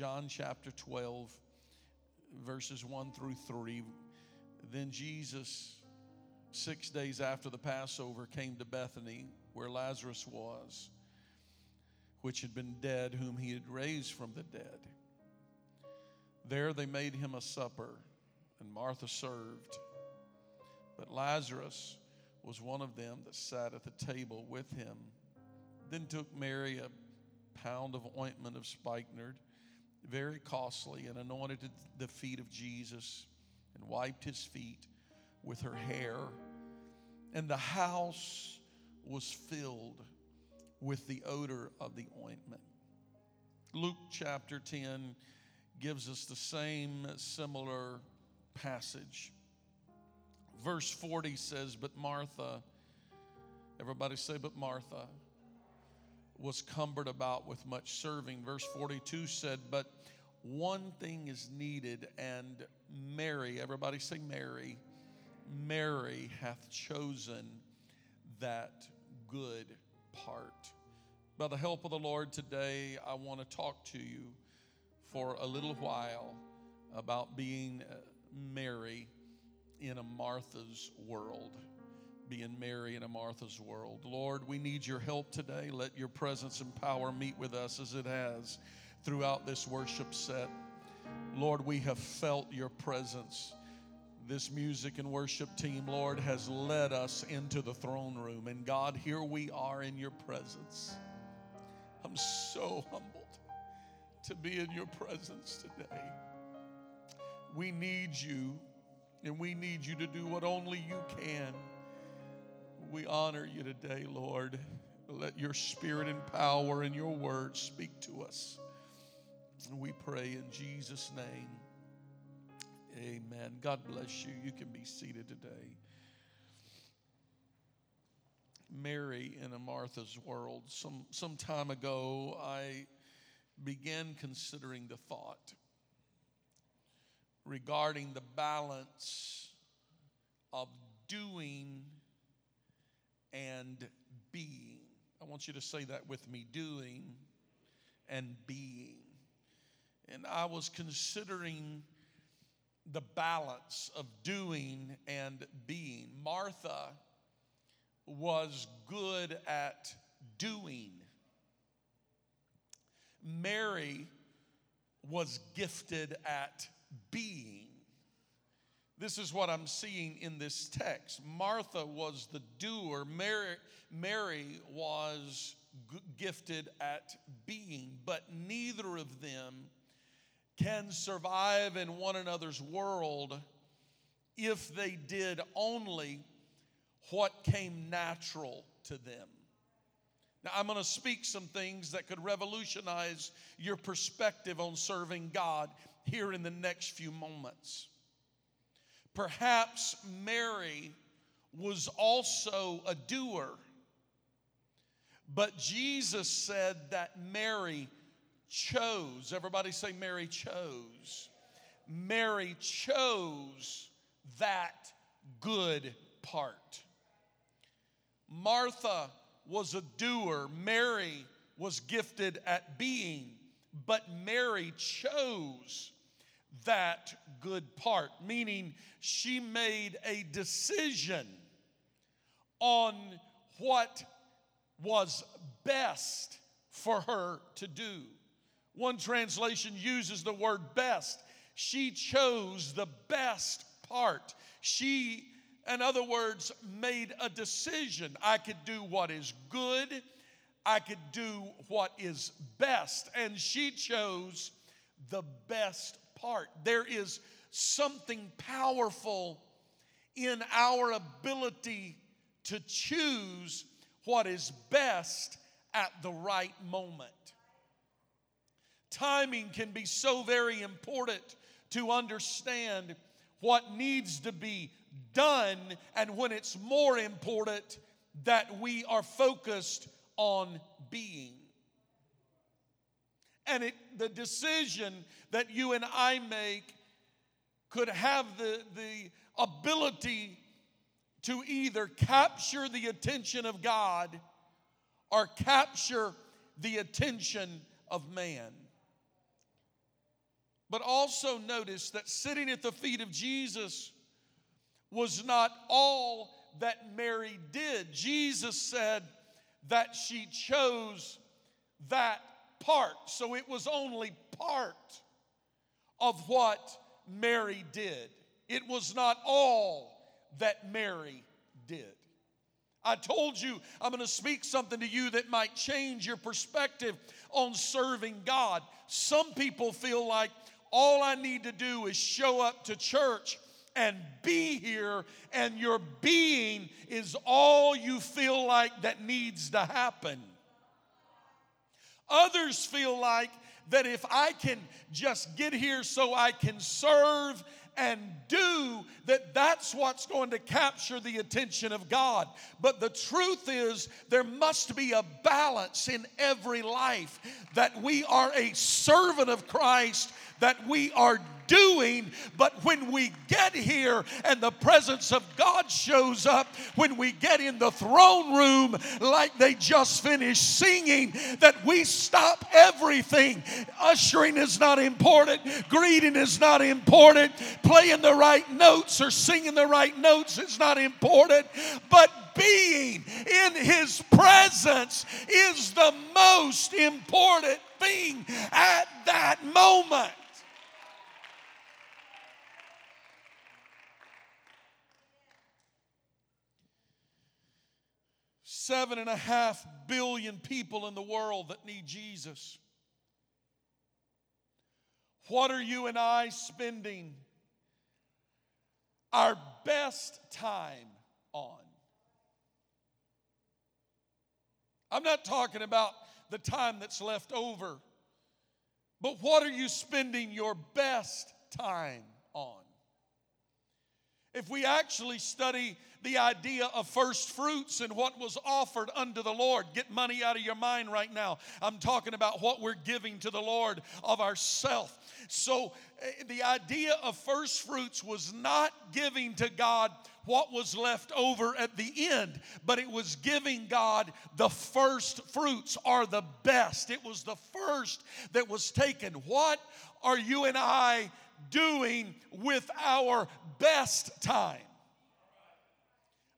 John chapter 12, verses 1 through 3. Then Jesus, six days after the Passover, came to Bethany, where Lazarus was, which had been dead, whom he had raised from the dead. There they made him a supper, and Martha served. But Lazarus was one of them that sat at the table with him. Then took Mary a pound of ointment of spikenard, very costly, and anointed the feet of Jesus and wiped his feet with her hair. And the house was filled with the odor of the ointment. Luke chapter 10 gives us the same similar passage. Verse 40 says, But Martha, everybody say, But Martha was cumbered about with much serving. Verse 42 said, But one thing is needed, and Mary, everybody say Mary, Mary hath chosen that good part. By the help of the Lord today, I want to talk to you for a little while about being uh, Mary in a Martha's world being Mary in a Martha's world. Lord, we need your help today. Let your presence and power meet with us as it has throughout this worship set. Lord, we have felt your presence. This music and worship team, Lord, has led us into the throne room. And God, here we are in your presence. I'm so humbled to be in your presence today. We need you, and we need you to do what only you can. We honor you today, Lord. Let your spirit and power and your word speak to us. We pray in Jesus' name. Amen. God bless you. You can be seated today. Mary in a Martha's world. Some some time ago, I began considering the thought regarding the balance of doing and being. I want you to say that with me doing and being. And I was considering the balance of doing and being. Martha was good at doing, Mary was gifted at being. This is what I'm seeing in this text. Martha was the doer, Mary, Mary was gifted at being, but neither of them can survive in one another's world if they did only what came natural to them. Now, I'm going to speak some things that could revolutionize your perspective on serving God here in the next few moments. Perhaps Mary was also a doer, but Jesus said that Mary chose. Everybody say, Mary chose. Mary chose that good part. Martha was a doer, Mary was gifted at being, but Mary chose that good part, meaning she made a decision on what was best for her to do. One translation uses the word best. She chose the best part. She, in other words, made a decision. I could do what is good, I could do what is best. And she chose the best part. There is something powerful in our ability to choose what is best at the right moment. Timing can be so very important to understand what needs to be done, and when it's more important that we are focused on being. And it, the decision that you and I make could have the, the ability to either capture the attention of God or capture the attention of man. But also notice that sitting at the feet of Jesus was not all that Mary did. Jesus said that she chose that part. So it was only part of what Mary did. It was not all that Mary did. I told you I'm going to speak something to you that might change your perspective on serving God. Some people feel like all I need to do is show up to church and be here, and your being is all you feel like that needs to happen. Others feel like that if I can just get here so I can serve and do that that's what's going to capture the attention of God. But the truth is there must be a balance in every life that we are a servant of Christ that we are doing, but when we get here and the presence of God shows up, when we get in the throne room like they just finished singing, that we stop everything. Ushering is not important, greeting is not important, playing the right notes or singing the right notes is not important, but being in His presence is the most important thing at that moment. Seven and a half billion people in the world that need Jesus. What are you and I spending our best time on? I'm not talking about the time that's left over, but what are you spending your best time on? If we actually study the idea of first fruits and what was offered unto the Lord. Get money out of your mind right now. I'm talking about what we're giving to the Lord of ourself. So eh, the idea of first fruits was not giving to God what was left over at the end, but it was giving God the first fruits are the best. It was the first that was taken. What are you and I doing with our best time?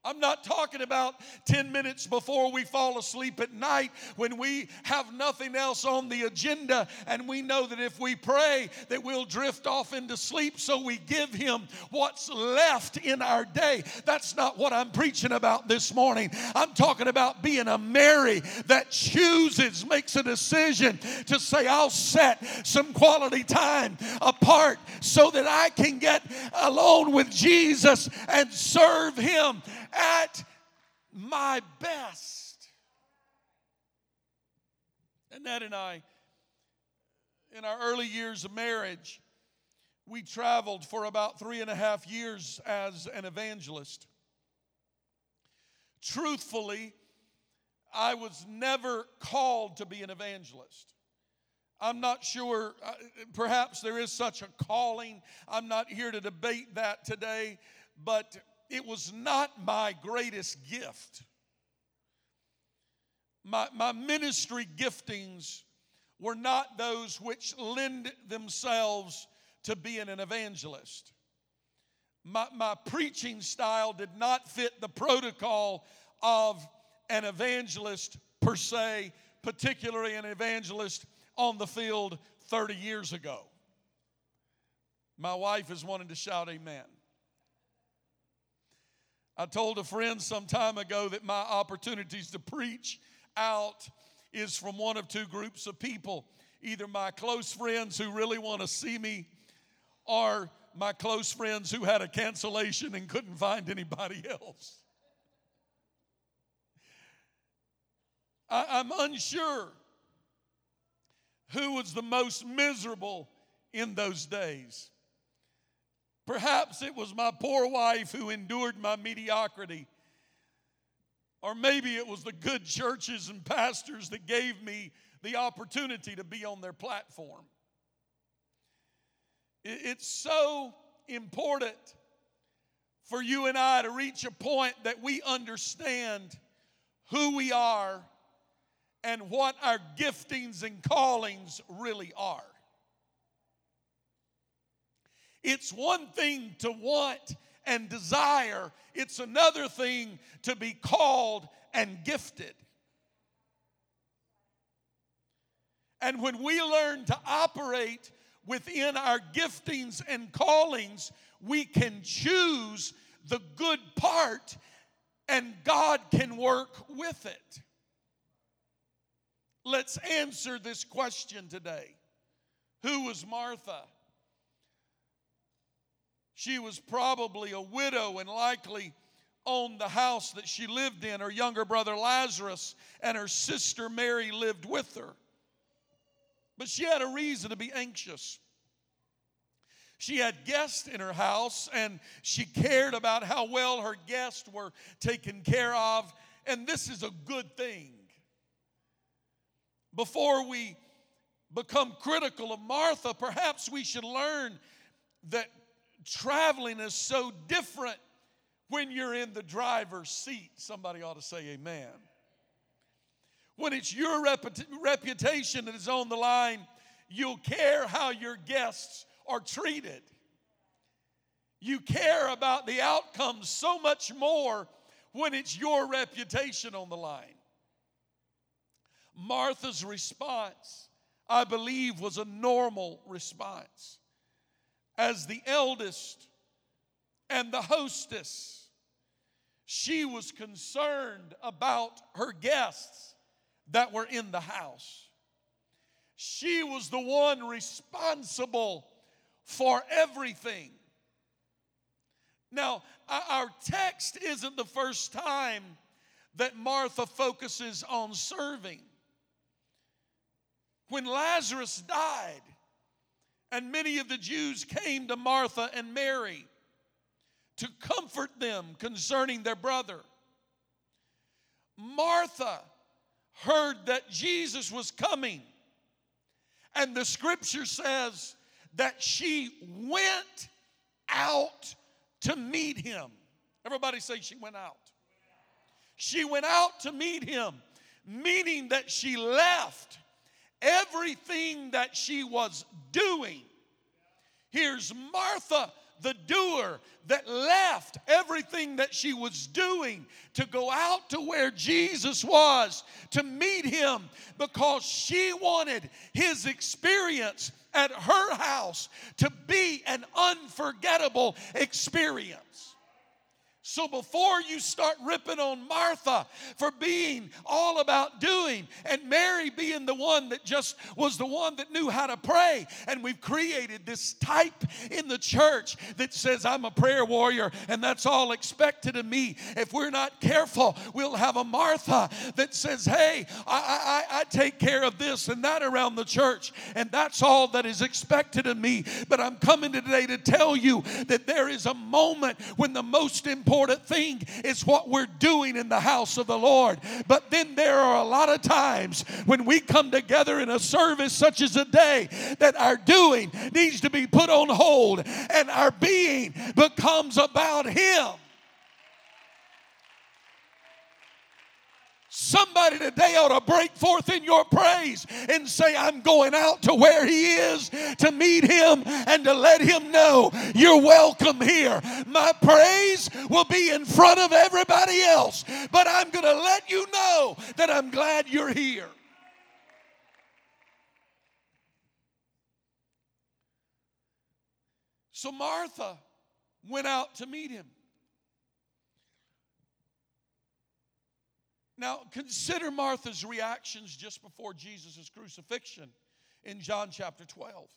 I'm not talking about 10 minutes before we fall asleep at night when we have nothing else on the agenda and we know that if we pray that we'll drift off into sleep so we give him what's left in our day. That's not what I'm preaching about this morning. I'm talking about being a Mary that chooses, makes a decision to say I'll set some quality time apart so that I can get alone with Jesus and serve him at my best. Annette and I, in our early years of marriage, we traveled for about three and a half years as an evangelist. Truthfully, I was never called to be an evangelist. I'm not sure, uh, perhaps there is such a calling. I'm not here to debate that today, but it was not my greatest gift. My, my ministry giftings were not those which lend themselves to being an evangelist. My, my preaching style did not fit the protocol of an evangelist per se, particularly an evangelist on the field 30 years ago. My wife is wanting to shout amen. I told a friend some time ago that my opportunities to preach out is from one of two groups of people either my close friends who really want to see me or my close friends who had a cancellation and couldn't find anybody else. I, am unsure who was the most miserable in those days. Perhaps it was my poor wife who endured my mediocrity. Or maybe it was the good churches and pastors that gave me the opportunity to be on their platform. It's so important for you and I to reach a point that we understand who we are and what our giftings and callings really are. It's one thing to want and desire, it's another thing to be called and gifted. And when we learn to operate within our giftings and callings, we can choose the good part and God can work with it. Let's answer this question today Who was Martha? She was probably a widow and likely owned the house that she lived in. Her younger brother Lazarus and her sister Mary lived with her. But she had a reason to be anxious. She had guests in her house and she cared about how well her guests were taken care of. And this is a good thing. Before we become critical of Martha, perhaps we should learn that traveling is so different when you're in the driver's seat. Somebody ought to say amen. When it's your reputation that is on the line, you'll care how your guests are treated. You care about the outcomes so much more when it's your reputation on the line. Martha's response, I believe, was a normal response. As the eldest and the hostess, she was concerned about her guests that were in the house. She was the one responsible for everything. Now, our text isn't the first time that Martha focuses on serving. When Lazarus died, and many of the Jews came to Martha and Mary to comfort them concerning their brother, Martha heard that Jesus was coming. And the scripture says that she went out to meet him. Everybody say she went out. She went out to meet him, meaning that she left everything that she was doing. Here's Martha the doer that left everything that she was doing to go out to where Jesus was to meet him because she wanted his experience at her house to be an unforgettable experience. So before you start ripping on Martha for being all about doing and Mary being the one that just was the one that knew how to pray, and we've created this type in the church that says, I'm a prayer warrior and that's all expected of me. If we're not careful, we'll have a Martha that says, Hey, I, I, I take care of this and that around the church, and that's all that is expected of me. But I'm coming today to tell you that there is a moment when the most important important thing is what we're doing in the house of the Lord. But then there are a lot of times when we come together in a service such as a day that our doing needs to be put on hold and our being becomes about Him. Somebody today ought to break forth in your praise and say, I'm going out to where He is to meet Him and to let Him know you're welcome here. My praise will be in front of everybody else, but I'm going to let you know that I'm glad you're here. So Martha went out to meet him. Now, consider Martha's reactions just before Jesus' crucifixion in John chapter 12.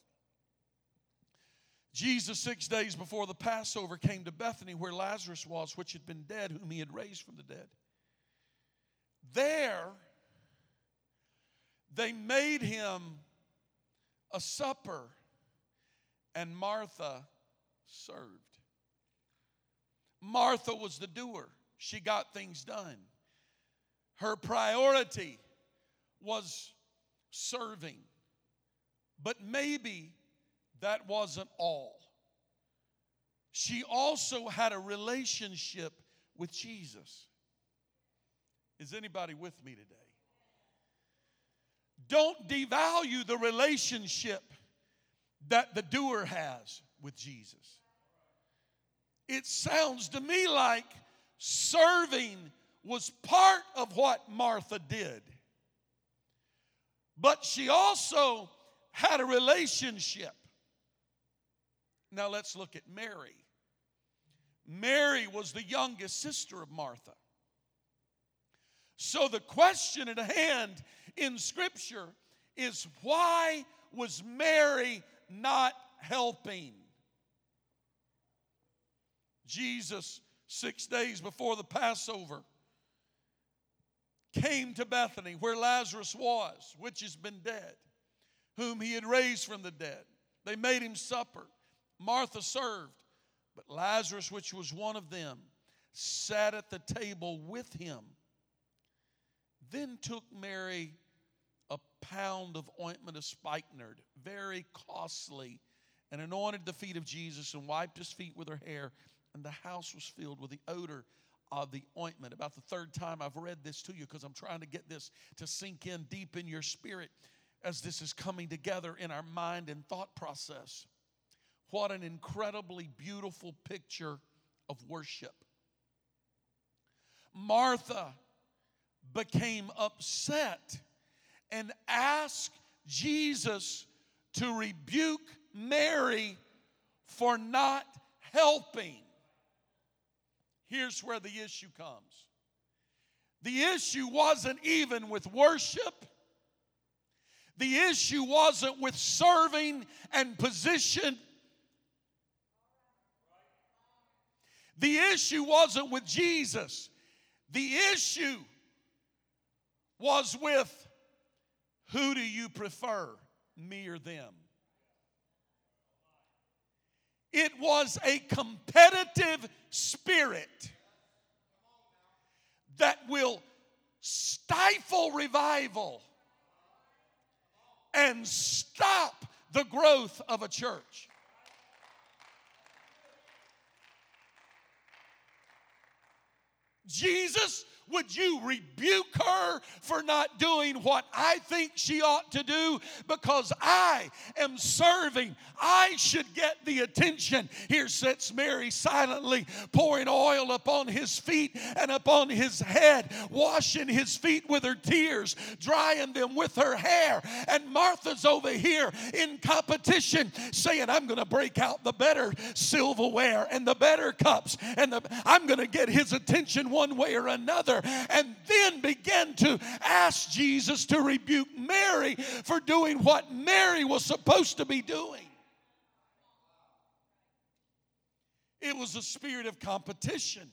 Jesus, six days before the Passover, came to Bethany where Lazarus was, which had been dead, whom he had raised from the dead. There, they made him a supper, and Martha served. Martha was the doer, she got things done. Her priority was serving. But maybe that wasn't all. She also had a relationship with Jesus. Is anybody with me today? Don't devalue the relationship that the doer has with Jesus. It sounds to me like serving was part of what Martha did. But she also had a relationship. Now let's look at Mary. Mary was the youngest sister of Martha. So the question at hand in Scripture is why was Mary not helping? Jesus, six days before the Passover, came to Bethany where Lazarus was, which has been dead, whom he had raised from the dead. They made him supper. Martha served, but Lazarus, which was one of them, sat at the table with him. Then took Mary a pound of ointment of spikenard, very costly, and anointed the feet of Jesus and wiped his feet with her hair, and the house was filled with the odor of the ointment. About the third time I've read this to you because I'm trying to get this to sink in deep in your spirit as this is coming together in our mind and thought process. What an incredibly beautiful picture of worship. Martha became upset and asked Jesus to rebuke Mary for not helping. Here's where the issue comes the issue wasn't even with worship. The issue wasn't with serving and position. The issue wasn't with Jesus. The issue was with who do you prefer, me or them? It was a competitive spirit that will stifle revival and stop the growth of a church. Jesus would you rebuke her for not doing what I think she ought to do? Because I am serving. I should get the attention. Here sits Mary silently pouring oil upon his feet and upon his head, washing his feet with her tears, drying them with her hair. And Martha's over here in competition saying, I'm going to break out the better silverware and the better cups, and the, I'm going to get his attention one way or another and then began to ask Jesus to rebuke Mary for doing what Mary was supposed to be doing. It was a spirit of competition.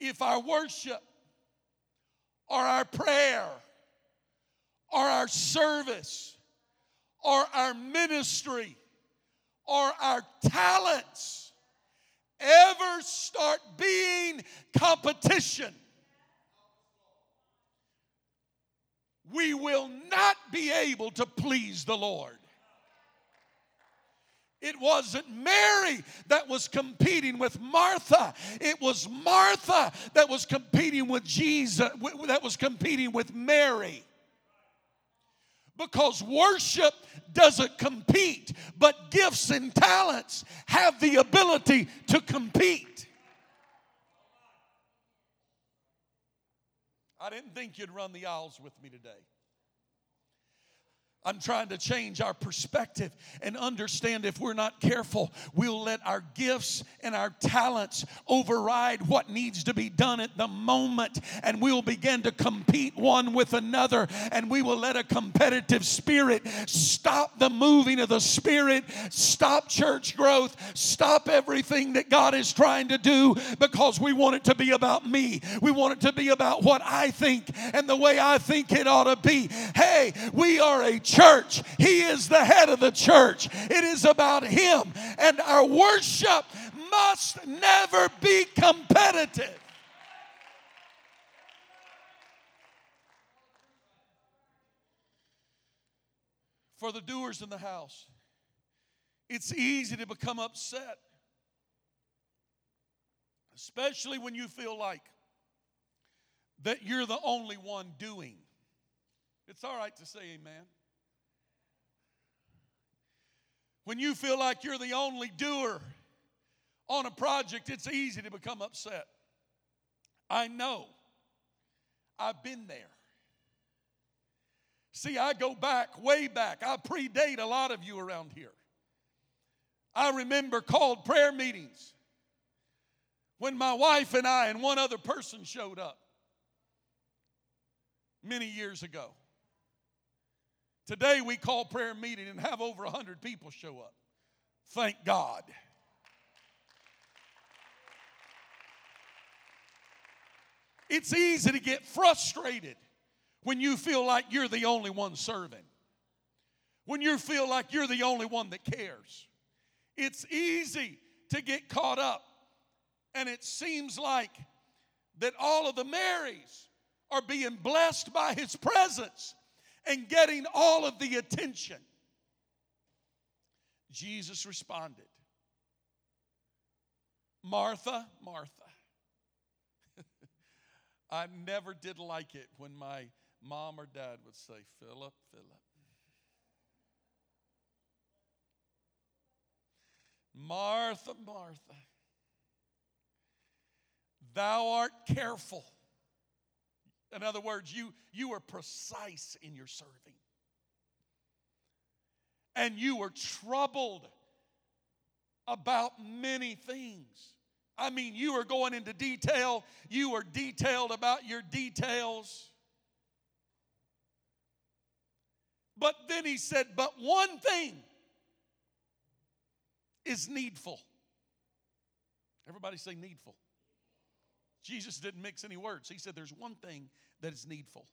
If our worship or our prayer or our service or our ministry or our talents ever start being competition, we will not be able to please the Lord. It wasn't Mary that was competing with Martha. It was Martha that was competing with Jesus, that was competing with Mary. Because worship doesn't compete, but gifts and talents have the ability to compete. I didn't think you'd run the aisles with me today. I'm trying to change our perspective and understand if we're not careful, we'll let our gifts and our talents override what needs to be done at the moment, and we'll begin to compete one with another, and we will let a competitive spirit stop the moving of the spirit, stop church growth, stop everything that God is trying to do because we want it to be about me. We want it to be about what I think and the way I think it ought to be. Hey, we are a church. He is the head of the church. It is about Him. And our worship must never be competitive. For the doers in the house, it's easy to become upset, especially when you feel like that you're the only one doing. It's all right to say amen. When you feel like you're the only doer on a project, it's easy to become upset. I know. I've been there. See, I go back, way back. I predate a lot of you around here. I remember called prayer meetings when my wife and I and one other person showed up many years ago. Today we call prayer meeting and have over 100 people show up. Thank God. It's easy to get frustrated when you feel like you're the only one serving. When you feel like you're the only one that cares. It's easy to get caught up and it seems like that all of the Marys are being blessed by his presence and getting all of the attention. Jesus responded, Martha, Martha. I never did like it when my mom or dad would say, Philip, Philip. Martha, Martha, thou art careful in other words, you, you were precise in your serving. And you were troubled about many things. I mean, you were going into detail, you were detailed about your details. But then he said, But one thing is needful. Everybody say needful. Jesus didn't mix any words. He said, There's one thing that is needful.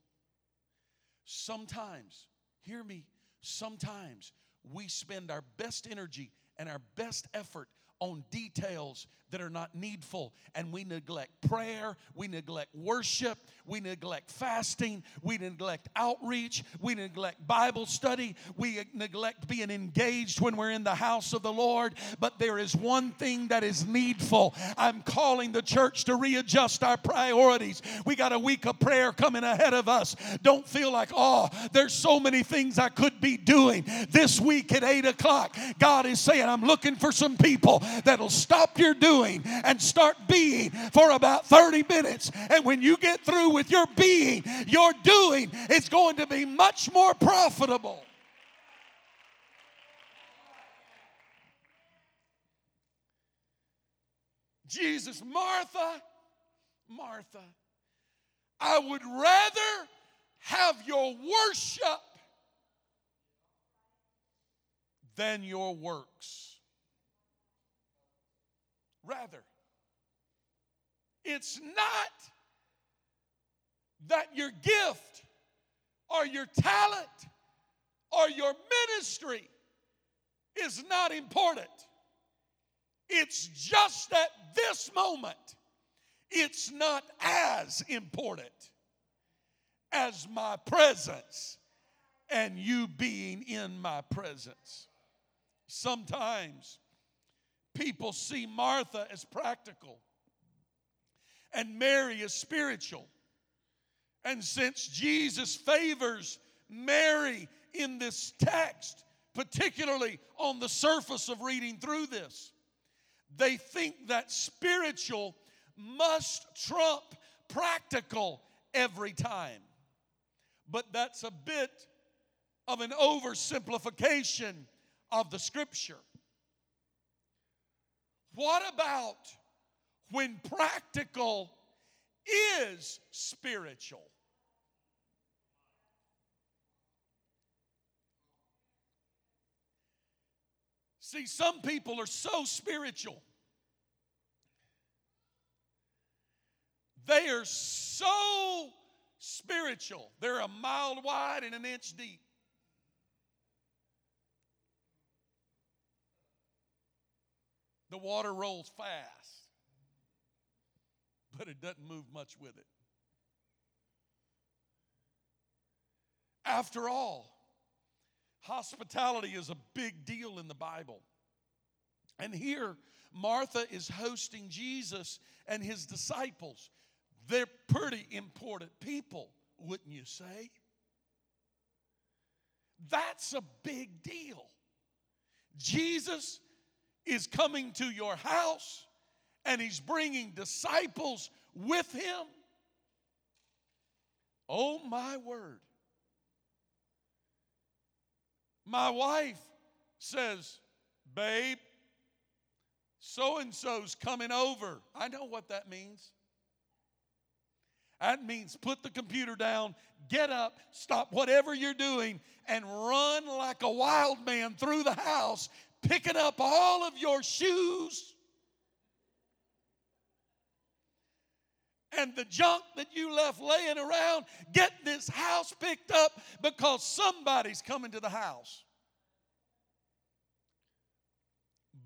Sometimes, hear me, sometimes we spend our best energy and our best effort on details that are not needful. And we neglect prayer, we neglect worship, we neglect fasting, we neglect outreach, we neglect Bible study, we neglect being engaged when we're in the house of the Lord. But there is one thing that is needful. I'm calling the church to readjust our priorities. We got a week of prayer coming ahead of us. Don't feel like, oh, there's so many things I could be doing. This week at 8 o'clock, God is saying, I'm looking for some people that'll stop your doing and start being for about 30 minutes. And when you get through with your being, your doing is going to be much more profitable. Jesus, Martha, Martha, I would rather have your worship than your works. It's not that your gift or your talent or your ministry is not important. It's just at this moment, it's not as important as my presence and you being in my presence. Sometimes people see Martha as practical and Mary as spiritual. And since Jesus favors Mary in this text, particularly on the surface of reading through this, they think that spiritual must trump practical every time. But that's a bit of an oversimplification of the scripture. What about when practical is spiritual? See, some people are so spiritual. They are so spiritual. They're a mile wide and an inch deep. The water rolls fast, but it doesn't move much with it. After all, hospitality is a big deal in the Bible. And here, Martha is hosting Jesus and his disciples. They're pretty important people, wouldn't you say? That's a big deal. Jesus is coming to your house and he's bringing disciples with him. Oh, my word. My wife says, Babe, so and so's coming over. I know what that means. That means put the computer down, get up, stop whatever you're doing, and run like a wild man through the house picking up all of your shoes and the junk that you left laying around, get this house picked up because somebody's coming to the house.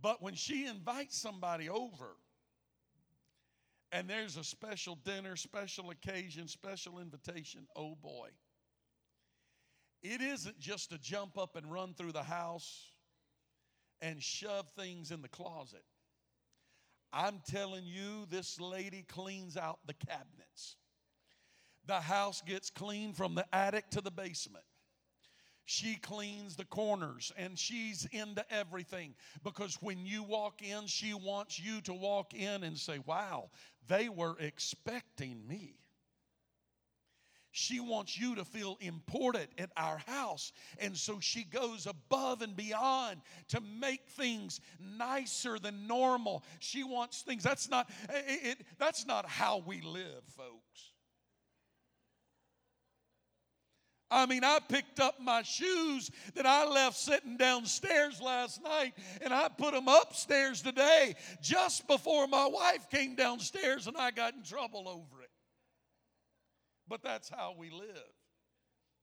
But when she invites somebody over, and there's a special dinner, special occasion, special invitation, oh boy. It isn't just to jump up and run through the house and shove things in the closet. I'm telling you, this lady cleans out the cabinets. The house gets clean from the attic to the basement. She cleans the corners and she's into everything because when you walk in, she wants you to walk in and say, Wow, they were expecting me. She wants you to feel important at our house. And so she goes above and beyond to make things nicer than normal. She wants things. That's not, it, it, that's not how we live, folks. I mean, I picked up my shoes that I left sitting downstairs last night and I put them upstairs today just before my wife came downstairs and I got in trouble over it but that's how we live.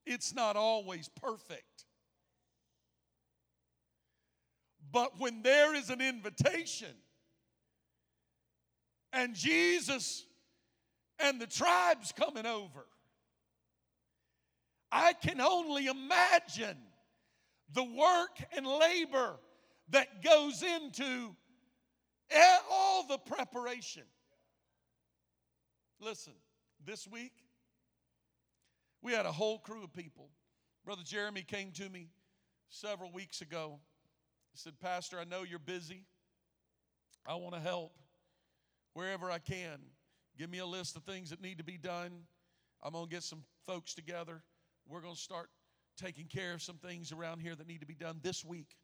It's not always perfect. But when there is an invitation, and Jesus and the tribes coming over, I can only imagine the work and labor that goes into all the preparation. Listen, this week, we had a whole crew of people. Brother Jeremy came to me several weeks ago. He said, Pastor, I know you're busy. I want to help wherever I can. Give me a list of things that need to be done. I'm going to get some folks together. We're going to start taking care of some things around here that need to be done this week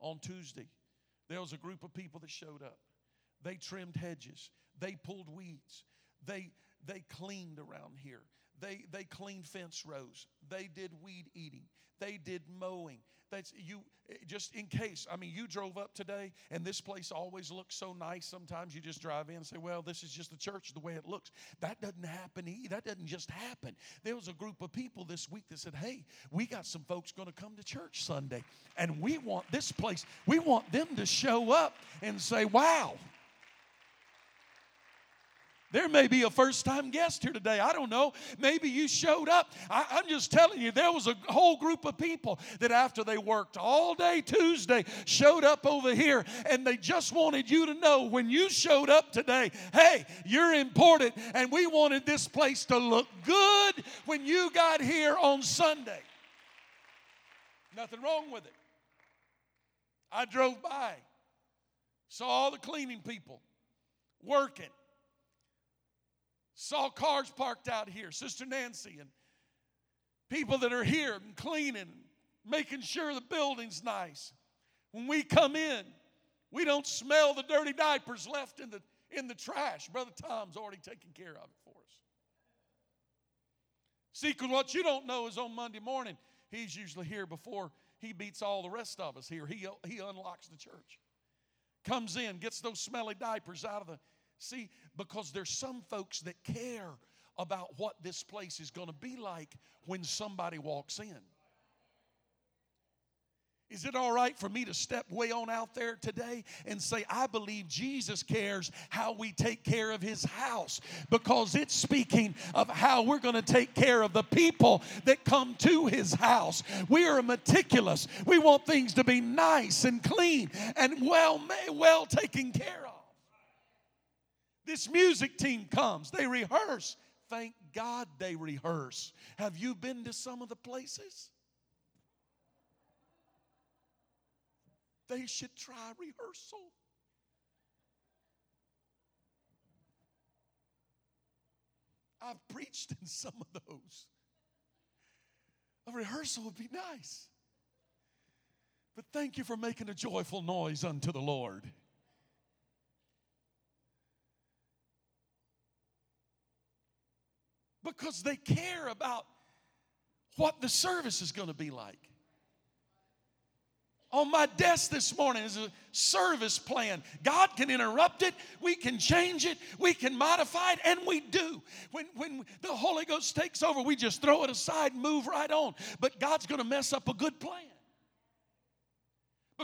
on Tuesday. There was a group of people that showed up. They trimmed hedges, they pulled weeds, they, they cleaned around here. They, they cleaned fence rows. They did weed eating. They did mowing. That's you just in case. I mean, you drove up today and this place always looks so nice. Sometimes you just drive in and say, Well, this is just the church the way it looks. That doesn't happen either. That doesn't just happen. There was a group of people this week that said, Hey, we got some folks going to come to church Sunday. And we want this place, we want them to show up and say, Wow, There may be a first time guest here today. I don't know. Maybe you showed up. I, am just telling you, there was a whole group of people that after they worked all day Tuesday showed up over here and they just wanted you to know when you showed up today, hey, you're important. And we wanted this place to look good when you got here on Sunday. Nothing wrong with it. I drove by, saw all the cleaning people working Saw cars parked out here, Sister Nancy, and people that are here and cleaning, making sure the building's nice. When we come in, we don't smell the dirty diapers left in the, in the trash. Brother Tom's already taken care of it for us. See, because what you don't know is on Monday morning, he's usually here before he beats all the rest of us here. He, he unlocks the church. Comes in, gets those smelly diapers out of the See, because there's some folks that care about what this place is going to be like when somebody walks in. Is it all right for me to step way on out there today and say, I believe Jesus cares how we take care of his house? Because it's speaking of how we're going to take care of the people that come to his house. We are meticulous. We want things to be nice and clean and well, well taken care of. This music team comes, they rehearse. Thank God they rehearse. Have you been to some of the places? They should try rehearsal. I've preached in some of those. A rehearsal would be nice. But thank you for making a joyful noise unto the Lord. Because they care about what the service is going to be like. On my desk this morning is a service plan. God can interrupt it, we can change it, we can modify it, and we do. When, when the Holy Ghost takes over, we just throw it aside, and move right on. But God's going to mess up a good plan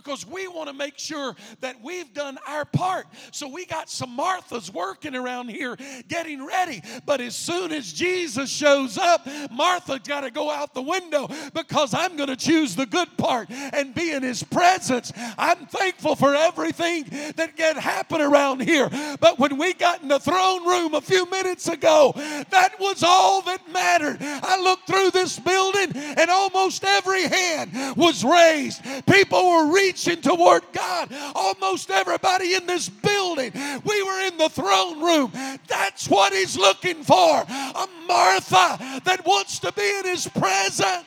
because we want to make sure that we've done our part. So we got some Marthas working around here getting ready. But as soon as Jesus shows up, Martha's got to go out the window because I'm going to choose the good part and be in his presence. I'm thankful for everything that can happen around here. But when we got in the throne room a few minutes ago, that was all that mattered. I looked through this building and almost every hand was raised. People were reaching toward God. Almost everybody in this building, we were in the throne room. That's what He's looking for a Martha that wants to be in His presence.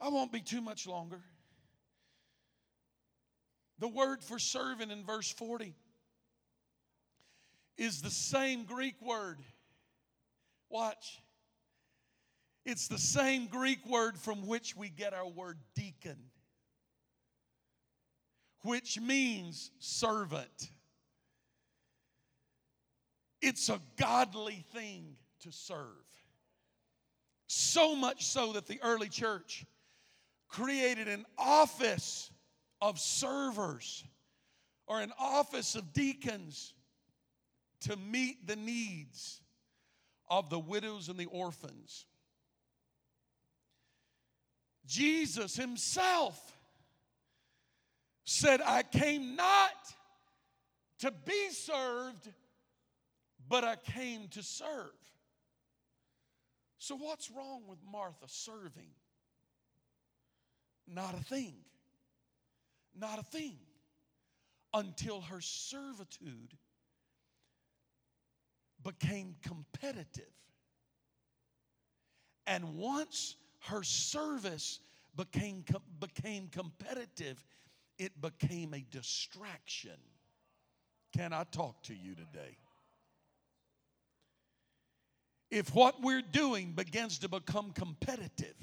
I won't be too much longer. The word for servant in verse 40 is the same Greek word Watch. It's the same Greek word from which we get our word deacon, which means servant. It's a godly thing to serve. So much so that the early church created an office of servers or an office of deacons to meet the needs of the widows and the orphans. Jesus himself said, I came not to be served, but I came to serve. So, what's wrong with Martha serving? Not a thing. Not a thing. Until her servitude became competitive. And once her service became, became competitive, it became a distraction. Can I talk to you today? If what we're doing begins to become competitive,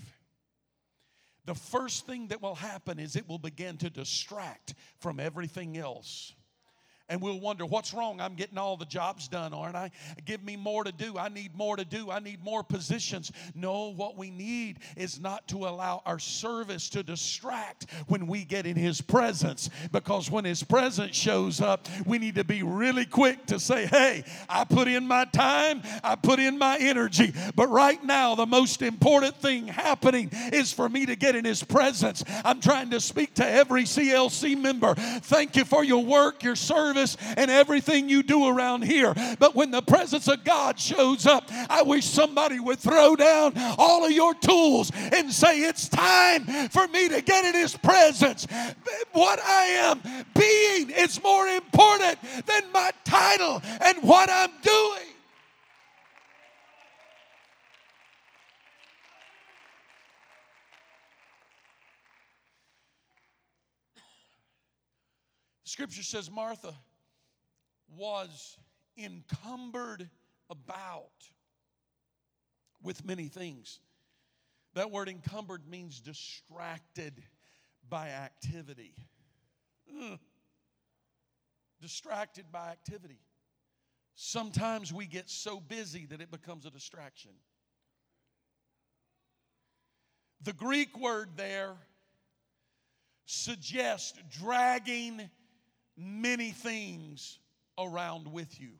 the first thing that will happen is it will begin to distract from everything else And we'll wonder, what's wrong? I'm getting all the jobs done, aren't I? Give me more to do. I need more to do. I need more positions. No, what we need is not to allow our service to distract when we get in His presence. Because when His presence shows up, we need to be really quick to say, hey, I put in my time, I put in my energy. But right now, the most important thing happening is for me to get in His presence. I'm trying to speak to every CLC member. Thank you for your work, your service service and everything you do around here. But when the presence of God shows up, I wish somebody would throw down all of your tools and say, It's time for me to get in His presence. What I am being is more important than my title and what I'm doing. Scripture says Martha was encumbered about with many things. That word encumbered means distracted by activity. Ugh. Distracted by activity. Sometimes we get so busy that it becomes a distraction. The Greek word there suggests dragging many things around with you.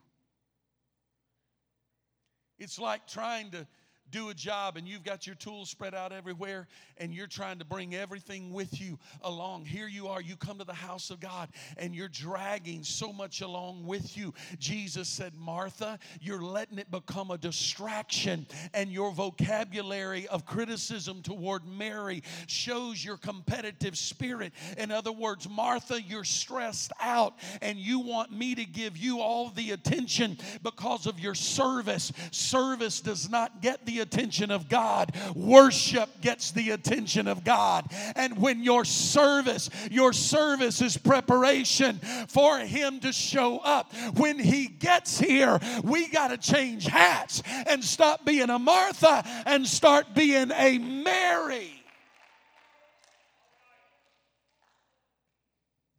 It's like trying to do a job and you've got your tools spread out everywhere and you're trying to bring everything with you along. Here you are, you come to the house of God and you're dragging so much along with you. Jesus said, Martha, you're letting it become a distraction, and your vocabulary of criticism toward Mary shows your competitive spirit. In other words, Martha, you're stressed out and you want me to give you all the attention because of your service. Service does not get the attention of God. Worship gets the attention of God. And when your service, your service is preparation for Him to show up. When He gets here, we got to change hats and stop being a Martha and start being a Mary.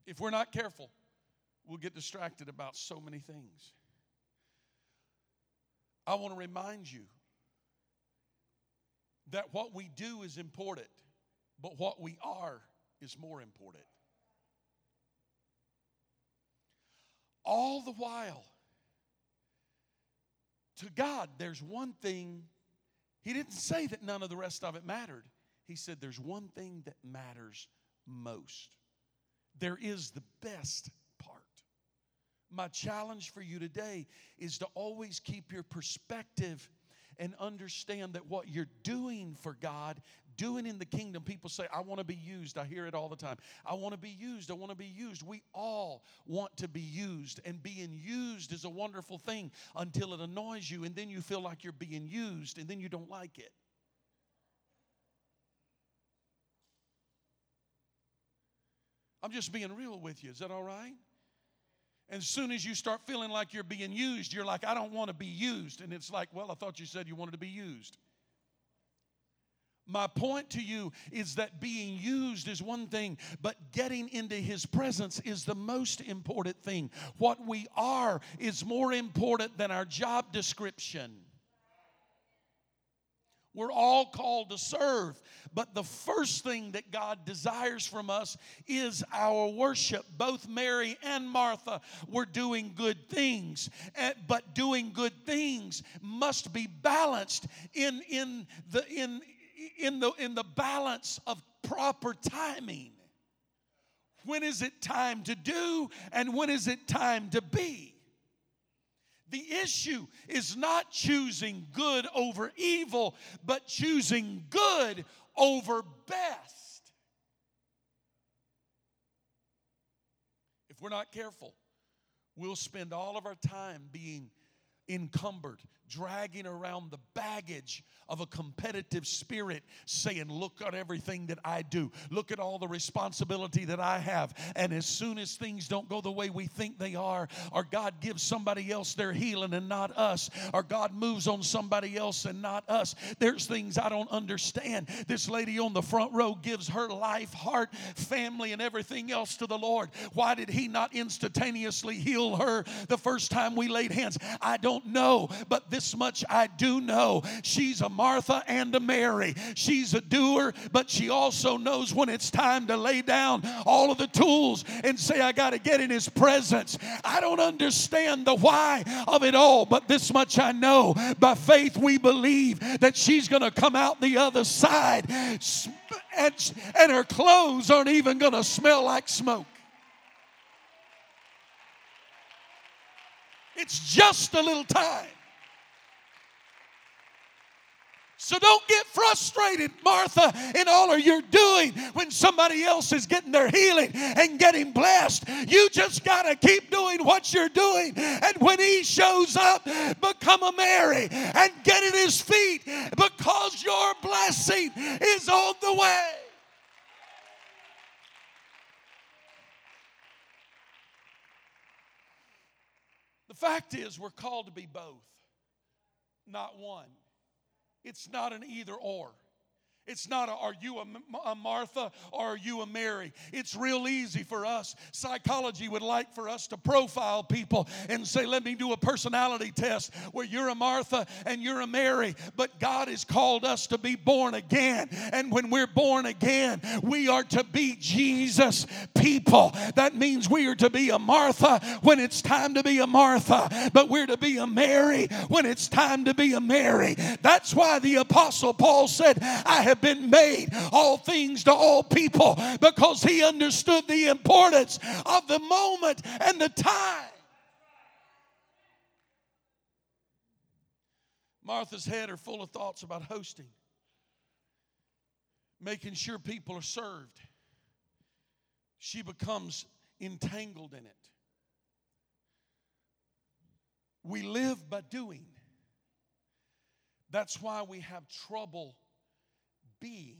If we're not careful, we'll get distracted about so many things. I want to remind you that what we do is important, but what we are is more important. All the while, to God, there's one thing. He didn't say that none of the rest of it mattered. He said there's one thing that matters most. There is the best part. My challenge for you today is to always keep your perspective and understand that what you're doing for God, doing in the kingdom, people say, I want to be used. I hear it all the time. I want to be used. I want to be used. We all want to be used, and being used is a wonderful thing until it annoys you, and then you feel like you're being used, and then you don't like it. I'm just being real with you. Is that all right? And as soon as you start feeling like you're being used, you're like, I don't want to be used. And it's like, well, I thought you said you wanted to be used. My point to you is that being used is one thing, but getting into His presence is the most important thing. What we are is more important than our job description. We're all called to serve. But the first thing that God desires from us is our worship. Both Mary and Martha were doing good things, eh, but doing good things must be balanced in, in, the, in, in, the, in the balance of proper timing. When is it time to do, and when is it time to be? The issue is not choosing good over evil, but choosing good over best. If we're not careful, we'll spend all of our time being encumbered, dragging around the baggage of a competitive spirit, saying, Look at everything that I do. Look at all the responsibility that I have. And as soon as things don't go the way we think they are, or God gives somebody else their healing and not us, or God moves on somebody else and not us, there's things I don't understand. This lady on the front row gives her life, heart, family, and everything else to the Lord. Why did He not instantaneously heal her the first time we laid hands? I don't know, but this much I do know. She's a Martha and a Mary. She's a doer, but she also knows when it's time to lay down all of the tools and say, I got to get in His presence. I don't understand the why of it all, but this much I know. By faith, we believe that she's going to come out the other side, and, and her clothes aren't even going to smell like smoke. It's just a little time. So don't get frustrated, Martha, in all of your doing when somebody else is getting their healing and getting blessed. You just got to keep doing what you're doing. And when he shows up, become a Mary and get at his feet because your blessing is on the way. The fact is, we're called to be both, not one. It's not an either or. It's not a, are you a, a, Martha or are you a Mary? It's real easy for us. Psychology would like for us to profile people and say, let me do a personality test where you're a Martha and you're a Mary. But God has called us to be born again. And when we're born again, we are to be Jesus people. That means we are to be a Martha when it's time to be a Martha, but we're to be a Mary when it's time to be a Mary. That's why the Apostle Paul said, I have have been made all things to all people because he understood the importance of the moment and the time. Martha's head are full of thoughts about hosting, making sure people are served. She becomes entangled in it. We live by doing. That's why we have trouble being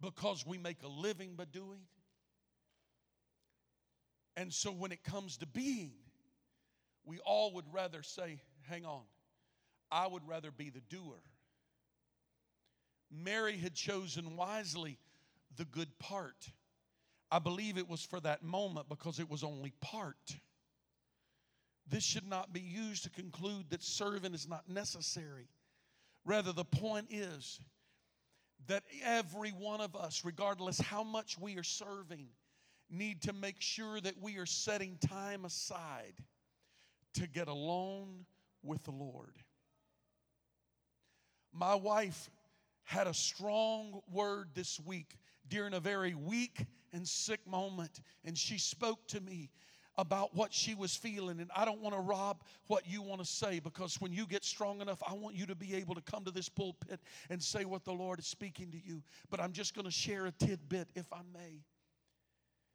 because we make a living by doing. And so when it comes to being, we all would rather say, hang on, I would rather be the doer. Mary had chosen wisely the good part. I believe it was for that moment because it was only part. This should not be used to conclude that serving is not necessary. Rather, the point is that every one of us, regardless how much we are serving, need to make sure that we are setting time aside to get alone with the Lord. My wife had a strong word this week during a very weak and sick moment, and she spoke to me about what she was feeling. And I don't want to rob what you want to say because when you get strong enough, I want you to be able to come to this pulpit and say what the Lord is speaking to you. But I'm just going to share a tidbit, if I may.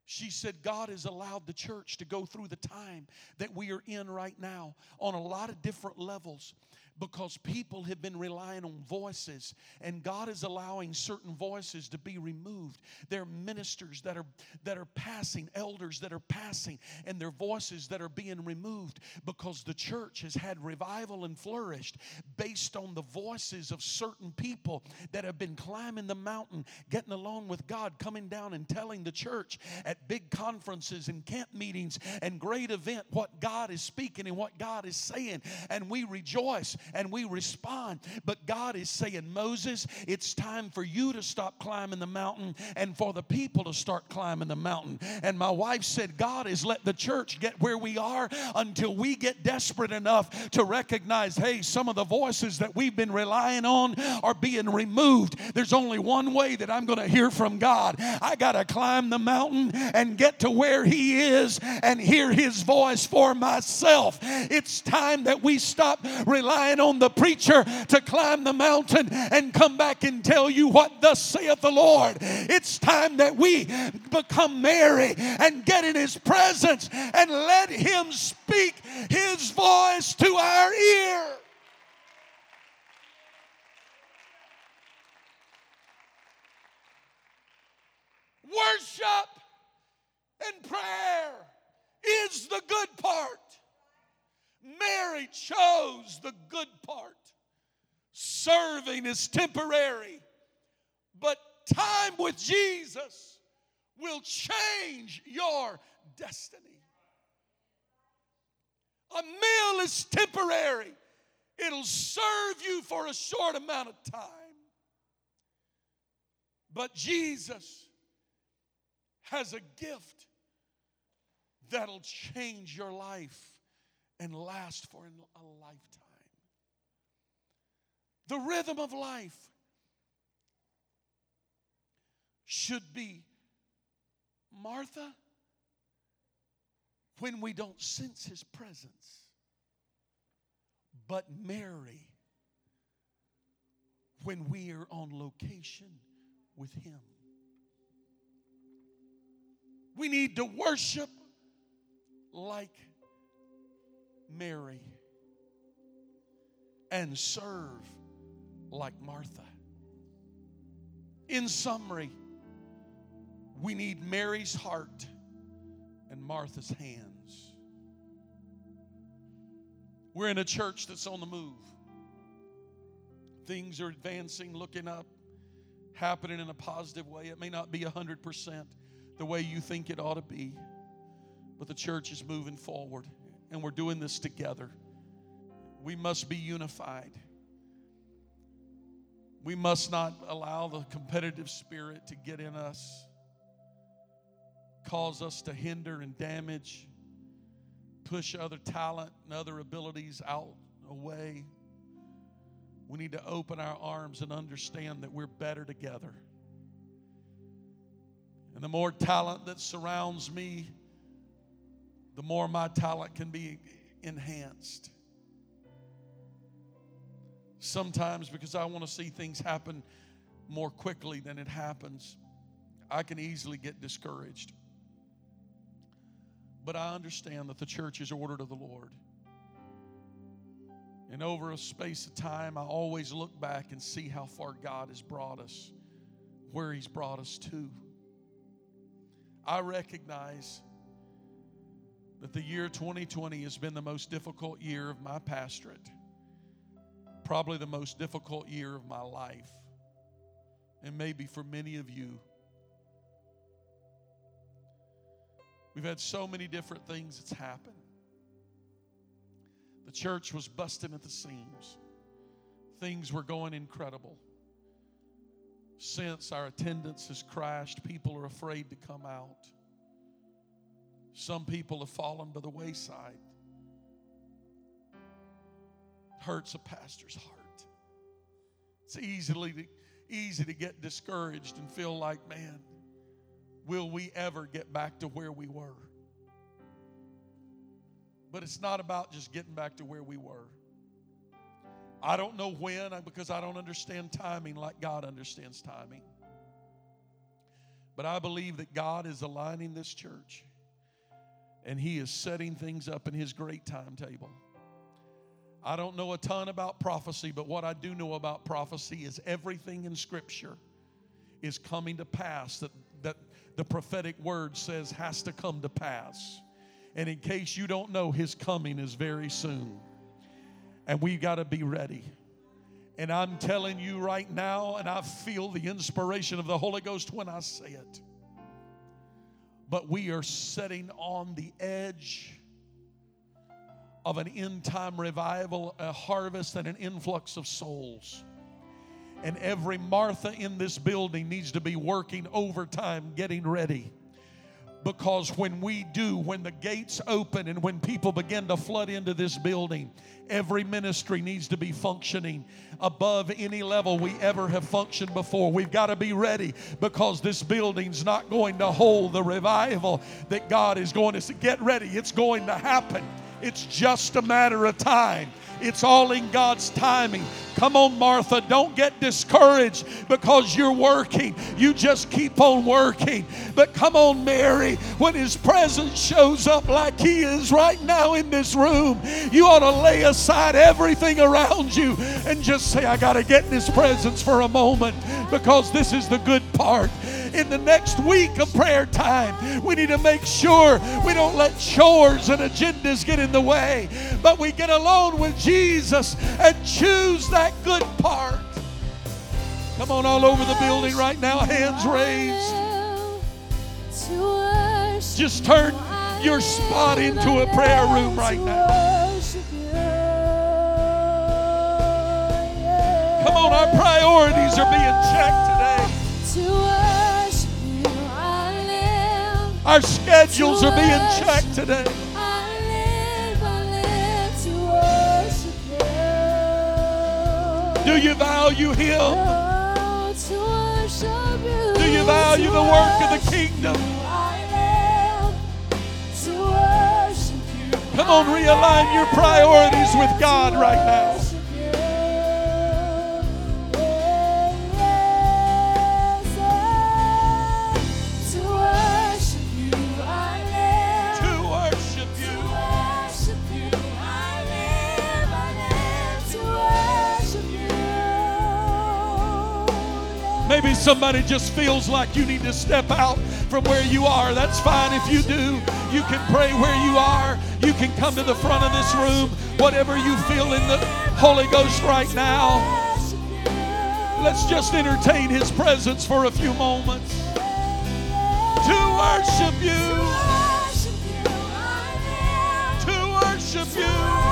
She said, God has allowed the church to go through the time that we are in right now on a lot of different levels because people have been relying on voices and God is allowing certain voices to be removed. There are ministers that are that are passing, elders that are passing and their voices that are being removed because the church has had revival and flourished based on the voices of certain people that have been climbing the mountain, getting along with God, coming down and telling the church at big conferences and camp meetings and great event what God is speaking and what God is saying and we rejoice and we respond. But God is saying, Moses, it's time for you to stop climbing the mountain and for the people to start climbing the mountain. And my wife said, God has let the church get where we are until we get desperate enough to recognize, hey, some of the voices that we've been relying on are being removed. There's only one way that I'm going to hear from God. I got to climb the mountain and get to where He is and hear His voice for myself. It's time that we stop relying on the preacher to climb the mountain and come back and tell you what thus saith the Lord. It's time that we become Mary and get in his presence and let him speak His voice to our ear. Worship and prayer is the good part. Mary chose the good part. Serving is temporary, but time with Jesus will change your destiny. A meal is temporary, it'll serve you for a short amount of time. But Jesus has a gift that'll change your life and last for a lifetime. The rhythm of life should be Martha when we don't sense his presence, but Mary when we are on location with him. We need to worship like Mary and serve like Martha. In summary, we need Mary's heart and Martha's hands. We're in a church that's on the move. Things are advancing, looking up, happening in a positive way. It may not be 100% the way you think it ought to be, but the church is moving forward, and we're doing this together. We must be unified. We must not allow the competitive spirit to get in us, cause us to hinder and damage, push other talent and other abilities out away. We need to open our arms and understand that we're better together. And the more talent that surrounds me, the more my talent can be enhanced. Sometimes, because I want to see things happen more quickly than it happens, I can easily get discouraged. But I understand that the church is ordered of the Lord. And over a space of time, I always look back and see how far God has brought us, where He's brought us to. I recognize that the year 2020 has been the most difficult year of my pastorate, probably the most difficult year of my life, and maybe for many of you. We've had so many different things that's happened. The church was busting at the seams. Things were going incredible. Since our attendance has crashed, people are afraid to come out. Some people have fallen by the wayside. Hurts a pastor's heart. It's easily to, easy to get discouraged and feel like, man, will we ever get back to where we were? But it's not about just getting back to where we were. I don't know when because I don't understand timing like God understands timing. But I believe that God is aligning this church and He is setting things up in His great timetable. I don't know a ton about prophecy, but what I do know about prophecy is everything in Scripture is coming to pass that, that the prophetic word says has to come to pass. And in case you don't know, His coming is very soon and we've got to be ready. And I'm telling you right now, and I feel the inspiration of the Holy Ghost when I say it. But we are sitting on the edge of an end time revival, a harvest, and an influx of souls. And every Martha in this building needs to be working overtime, getting ready because when we do, when the gates open and when people begin to flood into this building, every ministry needs to be functioning above any level we ever have functioned before. We've got to be ready because this building's not going to hold the revival that God is going to get ready. It's going to happen. It's just a matter of time. It's all in God's timing. Come on, Martha, don't get discouraged because you're working. You just keep on working. But come on, Mary, when His presence shows up like He is right now in this room, you ought to lay aside everything around you and just say, I got to get in His presence for a moment because this is the good part in the next week of prayer time. We need to make sure we don't let chores and agendas get in the way, but we get alone with Jesus and choose that good part. Come on, all over the building right now, hands raised. Just turn your spot into a prayer room right now. Come on, our priorities are being checked today. Our schedules are being checked today. Do you value Him? Do you value the work of the kingdom? Come on, realign your priorities with God right now. Somebody just feels like you need to step out from where you are. That's fine if you do. You can pray where you are. You can come to the front of this room. Whatever you feel in the Holy Ghost right now. Let's just entertain His presence for a few moments. To worship you. To worship you.